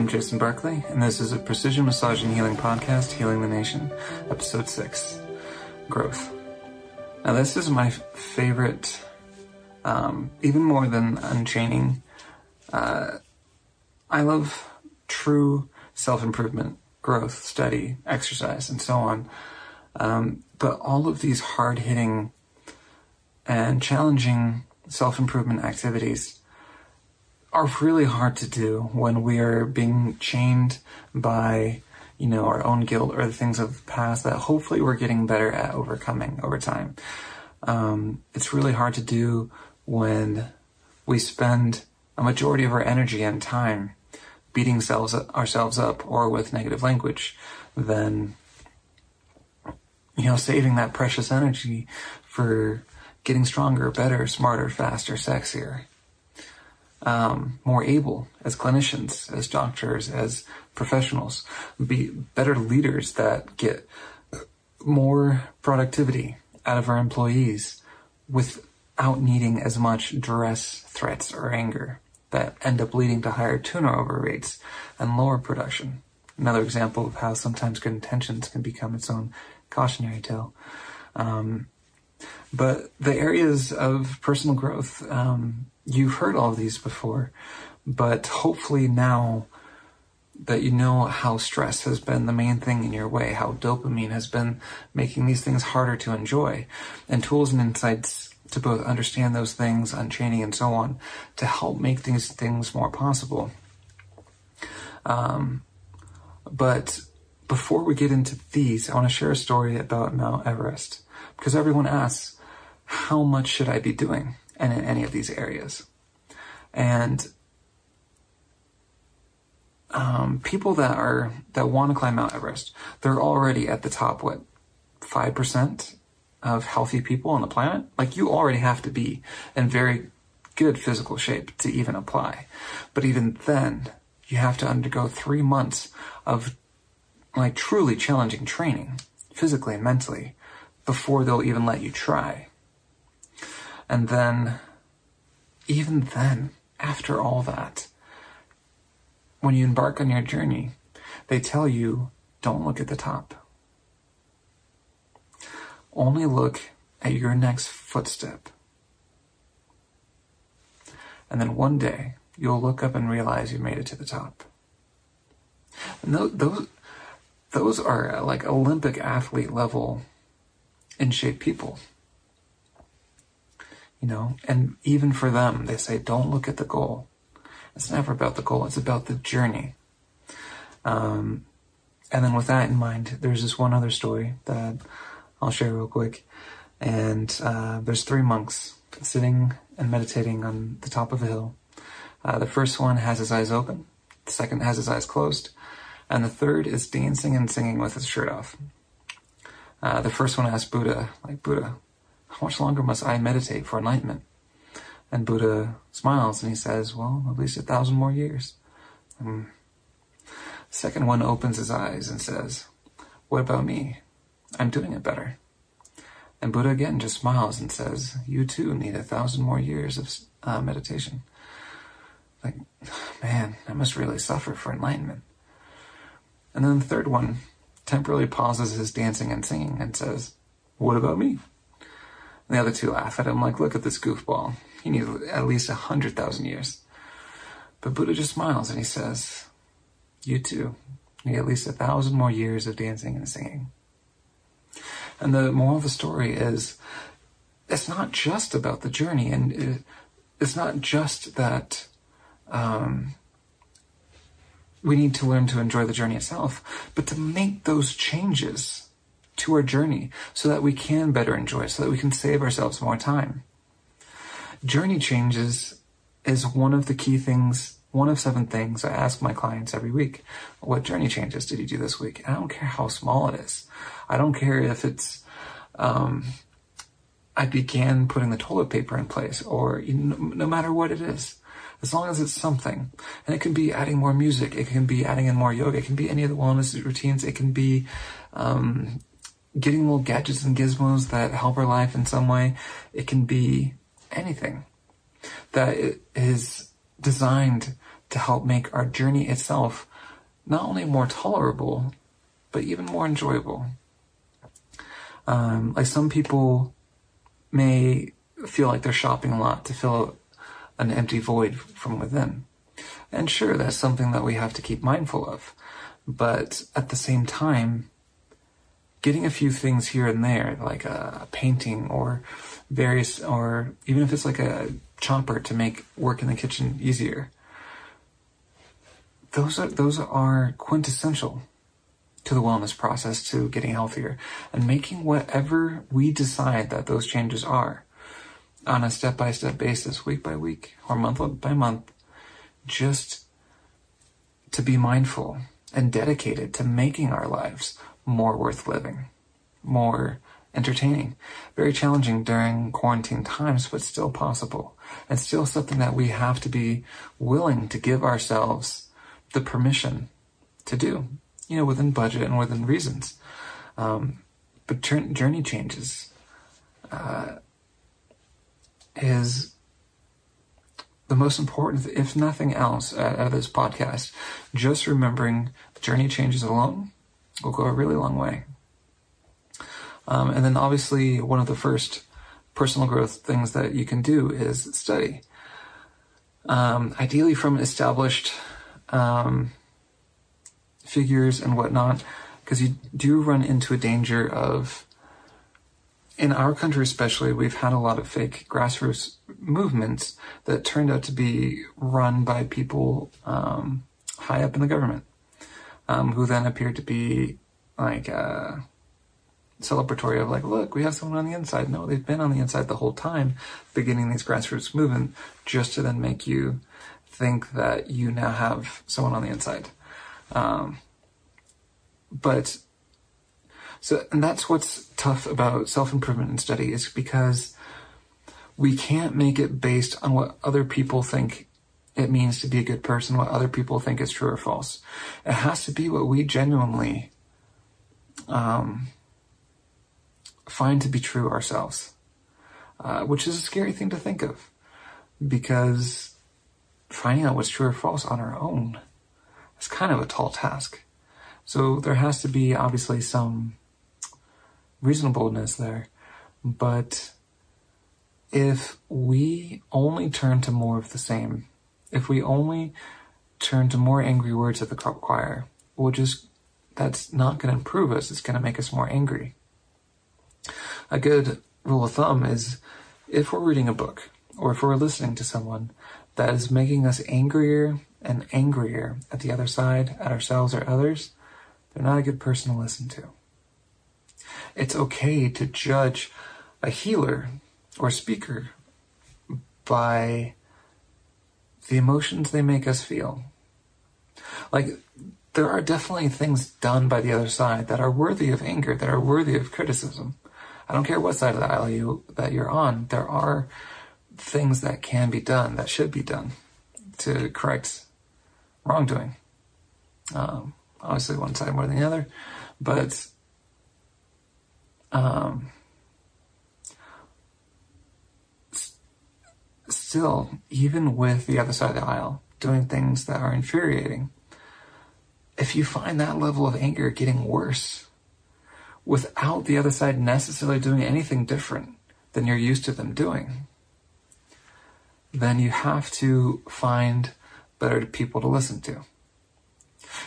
I'm Jason Barkley, and this is a Precision Massage and Healing Podcast, Healing the Nation, Episode 6 Growth. Now, this is my favorite, um, even more than Unchaining. Uh, I love true self improvement, growth, study, exercise, and so on. Um, but all of these hard hitting and challenging self improvement activities are really hard to do when we are being chained by, you know, our own guilt or the things of the past that hopefully we're getting better at overcoming over time. Um, it's really hard to do when we spend a majority of our energy and time beating ourselves, ourselves up or with negative language than, you know, saving that precious energy for getting stronger, better, smarter, faster, sexier um, more able as clinicians, as doctors, as professionals, be better leaders that get more productivity out of our employees without needing as much duress, threats, or anger that end up leading to higher turnover rates and lower production. Another example of how sometimes good intentions can become its own cautionary tale. Um, but the areas of personal growth, um, you've heard all of these before, but hopefully now that you know how stress has been the main thing in your way, how dopamine has been making these things harder to enjoy, and tools and insights to both understand those things, unchaining and so on, to help make these things more possible. Um, but before we get into these, I want to share a story about Mount Everest because everyone asks, how much should I be doing in any of these areas? And um, people that are that want to climb Mount Everest, they're already at the top. What five percent of healthy people on the planet? Like you already have to be in very good physical shape to even apply. But even then, you have to undergo three months of like truly challenging training, physically and mentally, before they'll even let you try. And then, even then, after all that, when you embark on your journey, they tell you don't look at the top. Only look at your next footstep. And then one day, you'll look up and realize you made it to the top. And those, those are uh, like Olympic athlete level in shape people you know, and even for them, they say, don't look at the goal. It's never about the goal. It's about the journey. Um, and then with that in mind, there's this one other story that I'll share real quick. And, uh, there's three monks sitting and meditating on the top of a hill. Uh, the first one has his eyes open. The second has his eyes closed. And the third is dancing and singing with his shirt off. Uh, the first one asked Buddha, like, Buddha, how much longer must I meditate for enlightenment? And Buddha smiles and he says, Well, at least a thousand more years. And second one opens his eyes and says, What about me? I'm doing it better. And Buddha again just smiles and says, You too need a thousand more years of uh, meditation. Like, man, I must really suffer for enlightenment. And then the third one temporarily pauses his dancing and singing and says, What about me? And the other two laugh at him like, look at this goofball. He needs at least a hundred thousand years. But Buddha just smiles and he says, you too need at least a thousand more years of dancing and singing. And the moral of the story is, it's not just about the journey and it's not just that, um, we need to learn to enjoy the journey itself, but to make those changes to our journey so that we can better enjoy it, so that we can save ourselves more time. Journey changes is one of the key things, one of seven things I ask my clients every week. What journey changes did you do this week? I don't care how small it is. I don't care if it's, um, I began putting the toilet paper in place or no matter what it is as long as it's something. And it can be adding more music. It can be adding in more yoga. It can be any of the wellness routines. It can be, um, getting little gadgets and gizmos that help our life in some way. It can be anything that is designed to help make our journey itself not only more tolerable, but even more enjoyable. Um, like some people may feel like they're shopping a lot to fill an empty void from within. And sure, that's something that we have to keep mindful of. But at the same time, getting a few things here and there, like a painting or various, or even if it's like a chopper to make work in the kitchen easier, those are, those are quintessential to the wellness process to getting healthier and making whatever we decide that those changes are on a step by step basis, week by week or month by month, just to be mindful and dedicated to making our lives more worth living, more entertaining. Very challenging during quarantine times, but still possible. And still something that we have to be willing to give ourselves the permission to do, you know, within budget and within reasons. Um, but journey changes uh, is the most important, if nothing else, out of this podcast. Just remembering journey changes alone will go a really long way. Um, and then obviously one of the first personal growth things that you can do is study. Um, ideally from established um, figures and whatnot, because you do run into a danger of, in our country especially, we've had a lot of fake grassroots movements that turned out to be run by people um, high up in the government, um, who then appeared to be like uh, celebratory of like, look, we have someone on the inside. No, they've been on the inside the whole time, beginning these grassroots movement, just to then make you think that you now have someone on the inside. Um, but so, and that's what's tough about self improvement and study is because we can't make it based on what other people think it means to be a good person, what other people think is true or false. It has to be what we genuinely um, find to be true ourselves, uh, which is a scary thing to think of because finding out what's true or false on our own is kind of a tall task. So there has to be obviously some reasonableness there. But if we only turn to more of the same, if we only turn to more angry words at the choir, we'll just, that's not going to improve us. It's going to make us more angry. A good rule of thumb is if we're reading a book or if we're listening to someone that is making us angrier and angrier at the other side, at ourselves or others, they're not a good person to listen to. It's okay to judge a healer or speaker by the emotions they make us feel. Like, there are definitely things done by the other side that are worthy of anger, that are worthy of criticism. I don't care what side of the aisle you, that you're on. There are things that can be done, that should be done to correct wrongdoing. Um, obviously, one side more than the other, but um, still, even with the other side of the aisle doing things that are infuriating, if you find that level of anger getting worse without the other side necessarily doing anything different than you're used to them doing, then you have to find better people to listen to.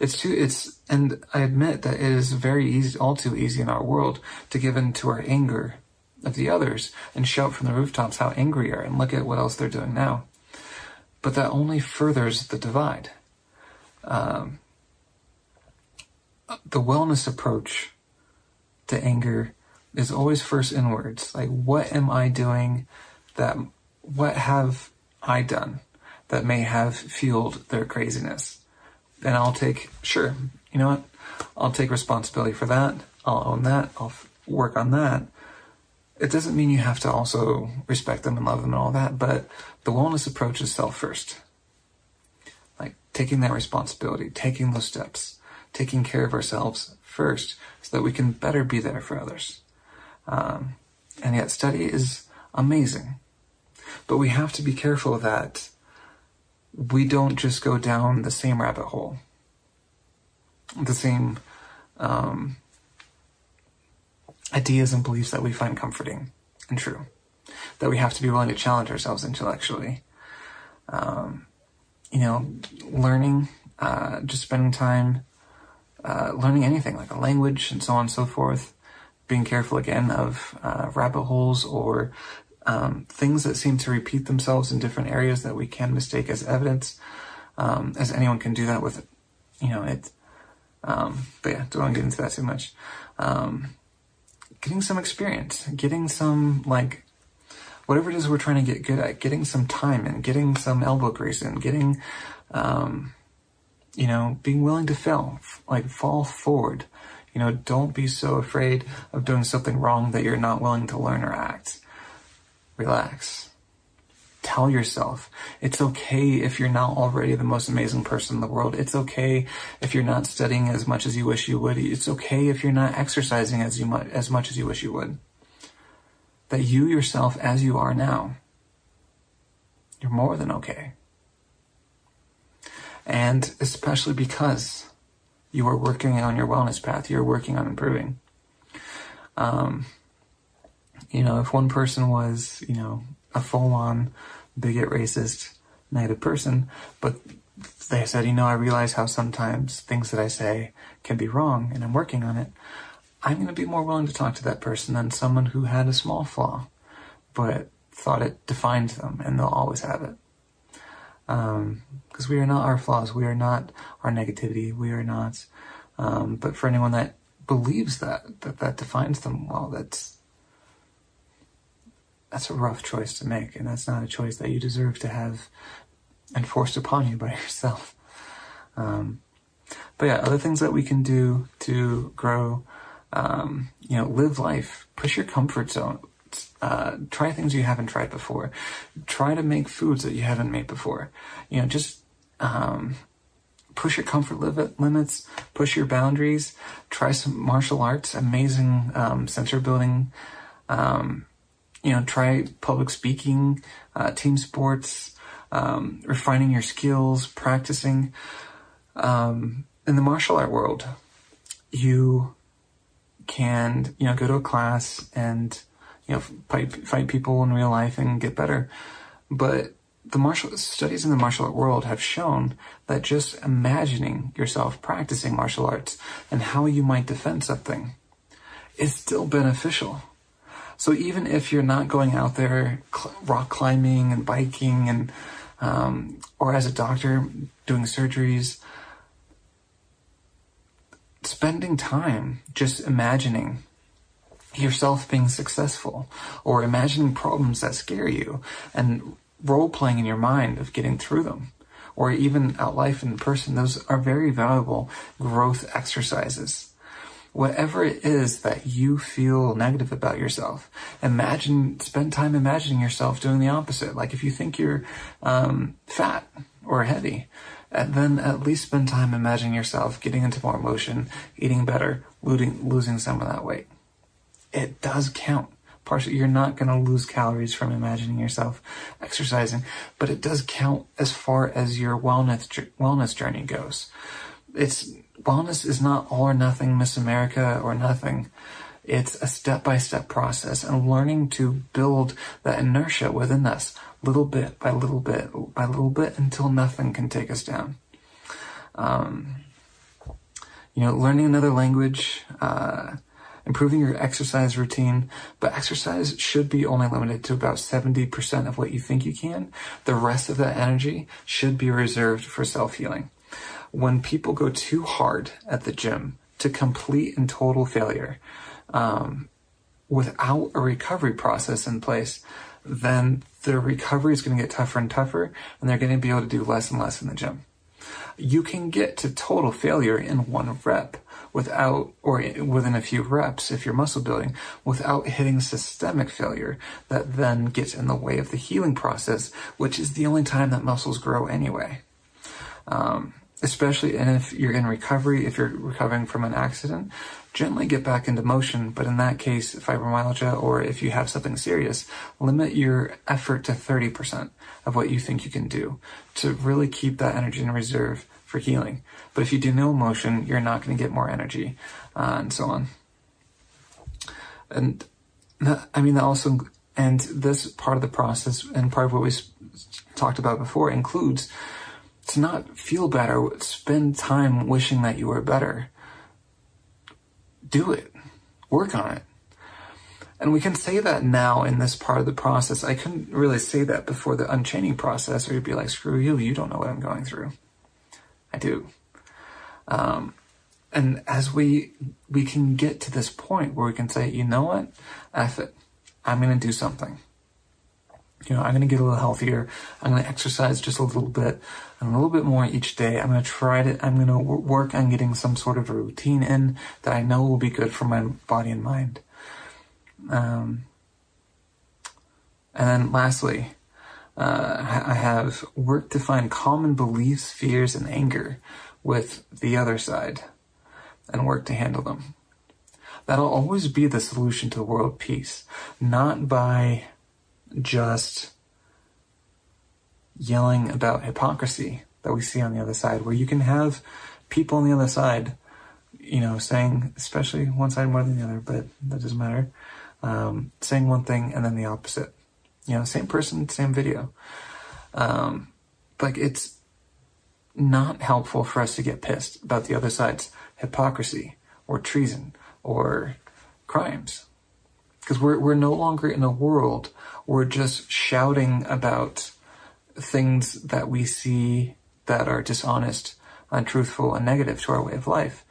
It's too, it's, and I admit that it is very easy, all too easy in our world to give in to our anger of the others and shout from the rooftops how angry are and look at what else they're doing now. But that only furthers the divide. Um, the wellness approach to anger is always first inwards. Like, what am I doing that what have I done that may have fueled their craziness? And I'll take, sure, you know what? I'll take responsibility for that. I'll own that. I'll f- work on that. It doesn't mean you have to also respect them and love them and all that, but the wellness approach is self first. Like taking that responsibility, taking those steps, taking care of ourselves first so that we can better be there for others. Um, and yet study is amazing. But we have to be careful that we don't just go down the same rabbit hole. the same um, ideas and beliefs that we find comforting and true. That we have to be willing to challenge ourselves intellectually. Um, you know, learning, uh, just spending time uh, learning anything like a language and so on and so forth. Being careful again of uh, rabbit holes or um, things that seem to repeat themselves in different areas that we can mistake as evidence, um, as anyone can do that with, you know, it. Um, but yeah, don't want to get into that too much. Um, getting some experience, getting some like whatever it is we're trying to get good at, getting some time and getting some elbow grease in, getting, um, you know, being willing to fail, like fall forward. You know, don't be so afraid of doing something wrong that you're not willing to learn or act. Relax. Tell yourself it's okay if you're not already the most amazing person in the world. It's okay if you're not studying as much as you wish you would. It's okay if you're not exercising as you mu- as much as you wish you would. That you yourself as you are now, you're more than okay. And especially because you are working on your wellness path, you're working on improving. Um, you know, if one person was, you know, a full on bigot, racist, negative person, but they said, you know, I realize how sometimes things that I say can be wrong and I'm working on it. I'm going to be more willing to talk to that person than someone who had a small flaw, but thought it defined them and they'll always have it. Um, because we are not our flaws. We are not our negativity. We are not. Um, but for anyone that believes that, that that defines them, well, that's that's a rough choice to make, and that's not a choice that you deserve to have enforced upon you by yourself. Um, but yeah, other things that we can do to grow, um, you know, live life, push your comfort zone, uh, try things you haven't tried before. Try to make foods that you haven't made before. You know, just um, push your comfort limits, push your boundaries, try some martial arts, amazing um, sensor building. Um, you know, try public speaking, uh, team sports, um, refining your skills, practicing. Um, in the martial art world, you can, you know, go to a class and, you know, fight, fight people in real life and get better. But the martial studies in the martial art world have shown that just imagining yourself practicing martial arts and how you might defend something is still beneficial. So even if you're not going out there cl- rock climbing and biking and um, or as a doctor doing surgeries, spending time just imagining yourself being successful or imagining problems that scare you and role playing in your mind of getting through them or even out life in person, those are very valuable growth exercises. Whatever it is that you feel negative about yourself, imagine, spend time imagining yourself doing the opposite. Like if you think you're um, fat or heavy, then at least spend time imagining yourself getting into more motion, eating better, losing, losing some of that weight. It does count partially you're not going to lose calories from imagining yourself exercising, but it does count as far as your wellness wellness journey goes. It's wellness is not all or nothing Miss America or nothing. It's a step by step process and learning to build that inertia within us little bit by little bit by little bit until nothing can take us down. Um, you know, learning another language, uh, improving your exercise routine, but exercise should be only limited to about 70% of what you think you can. The rest of that energy should be reserved for self-healing. When people go too hard at the gym to complete and total failure, um, without a recovery process in place, then the recovery is going to get tougher and tougher, and they're going to be able to do less and less in the gym. You can get to total failure in one rep without, or within a few reps if you're muscle building, without hitting systemic failure that then gets in the way of the healing process, which is the only time that muscles grow anyway. Um, especially, and if you're in recovery, if you're recovering from an accident, gently get back into motion. But in that case, fibromyalgia, or if you have something serious, limit your effort to 30% of what you think you can do to really keep that energy in reserve for healing. But if you do no motion, you're not going to get more energy, uh, and so on. And that, I mean, that also, and this part of the process and part of what we talked about before includes to not feel better, spend time wishing that you were better. Do it. Work on it. And we can say that now in this part of the process. I couldn't really say that before the unchaining process, or you'd be like, screw you, you don't know what I'm going through. I do. Um, and as we we can get to this point where we can say, you know what, F it, I'm gonna do something. You know, I'm gonna get a little healthier. I'm gonna exercise just a little bit, and a little bit more each day. I'm gonna try to. I'm gonna work on getting some sort of a routine in that I know will be good for my body and mind. Um, and then lastly, uh, I have worked to find common beliefs, fears, and anger with the other side and work to handle them. That'll always be the solution to world peace, not by just yelling about hypocrisy that we see on the other side, where you can have people on the other side, you know, saying, especially one side more than the other, but that doesn't matter, um, saying one thing and then the opposite. You know, same person, same video. Um, like it's not helpful for us to get pissed about the other side's hypocrisy or treason or crimes. Because we're, we're no longer in a world where we're just shouting about things that we see that are dishonest, untruthful, and negative to our way of life.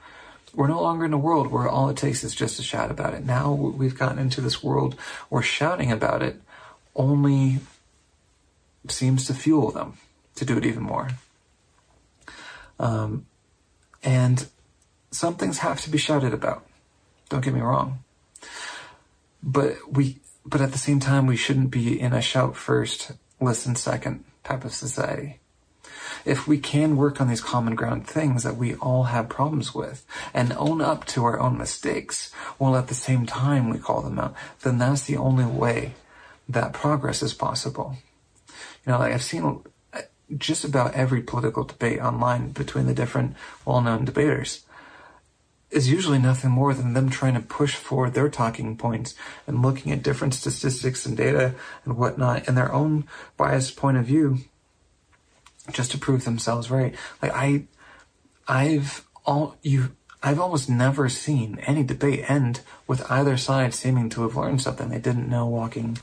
We're no longer in a world where all it takes is just to shout about it. Now we've gotten into this world where shouting about it only seems to fuel them to do it even more. Um, and some things have to be shouted about. Don't get me wrong. But we, but at the same time, we shouldn't be in a shout first, listen second type of society if we can work on these common ground things that we all have problems with and own up to our own mistakes while at the same time we call them out, then that's the only way that progress is possible. You know, like I've seen uh, just about every political debate online between the different well-known debaters is usually nothing more than them trying to push forward their talking points and looking at different statistics and data and whatnot in their own biased point of view just to prove themselves right. Like I, I've all you. I've almost never seen any debate end with either side seeming to have learned something they didn't know walking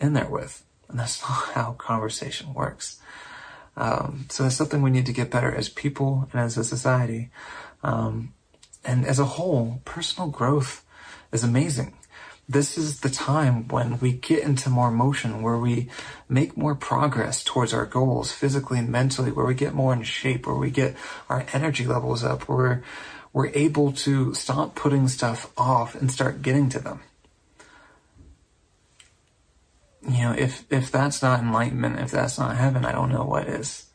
in there with. And that's not how conversation works. Um, so that's something we need to get better as people and as a society. Um, and as a whole, personal growth is amazing this is the time when we get into more motion, where we make more progress towards our goals physically and mentally, where we get more in shape, where we get our energy levels up, where we're able to stop putting stuff off and start getting to them. You know, if, if that's not enlightenment, if that's not heaven, I don't know what is.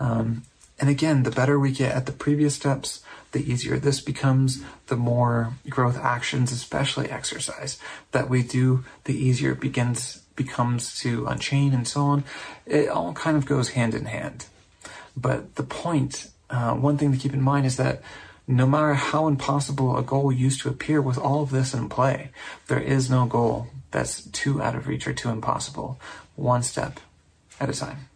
Um, and again, the better we get at the previous steps, the easier this becomes, the more growth actions, especially exercise, that we do, the easier it begins becomes to unchain and so on. It all kind of goes hand in hand. But the point, uh, one thing to keep in mind is that no matter how impossible a goal used to appear with all of this in play, there is no goal that's too out of reach or too impossible. One step at a time.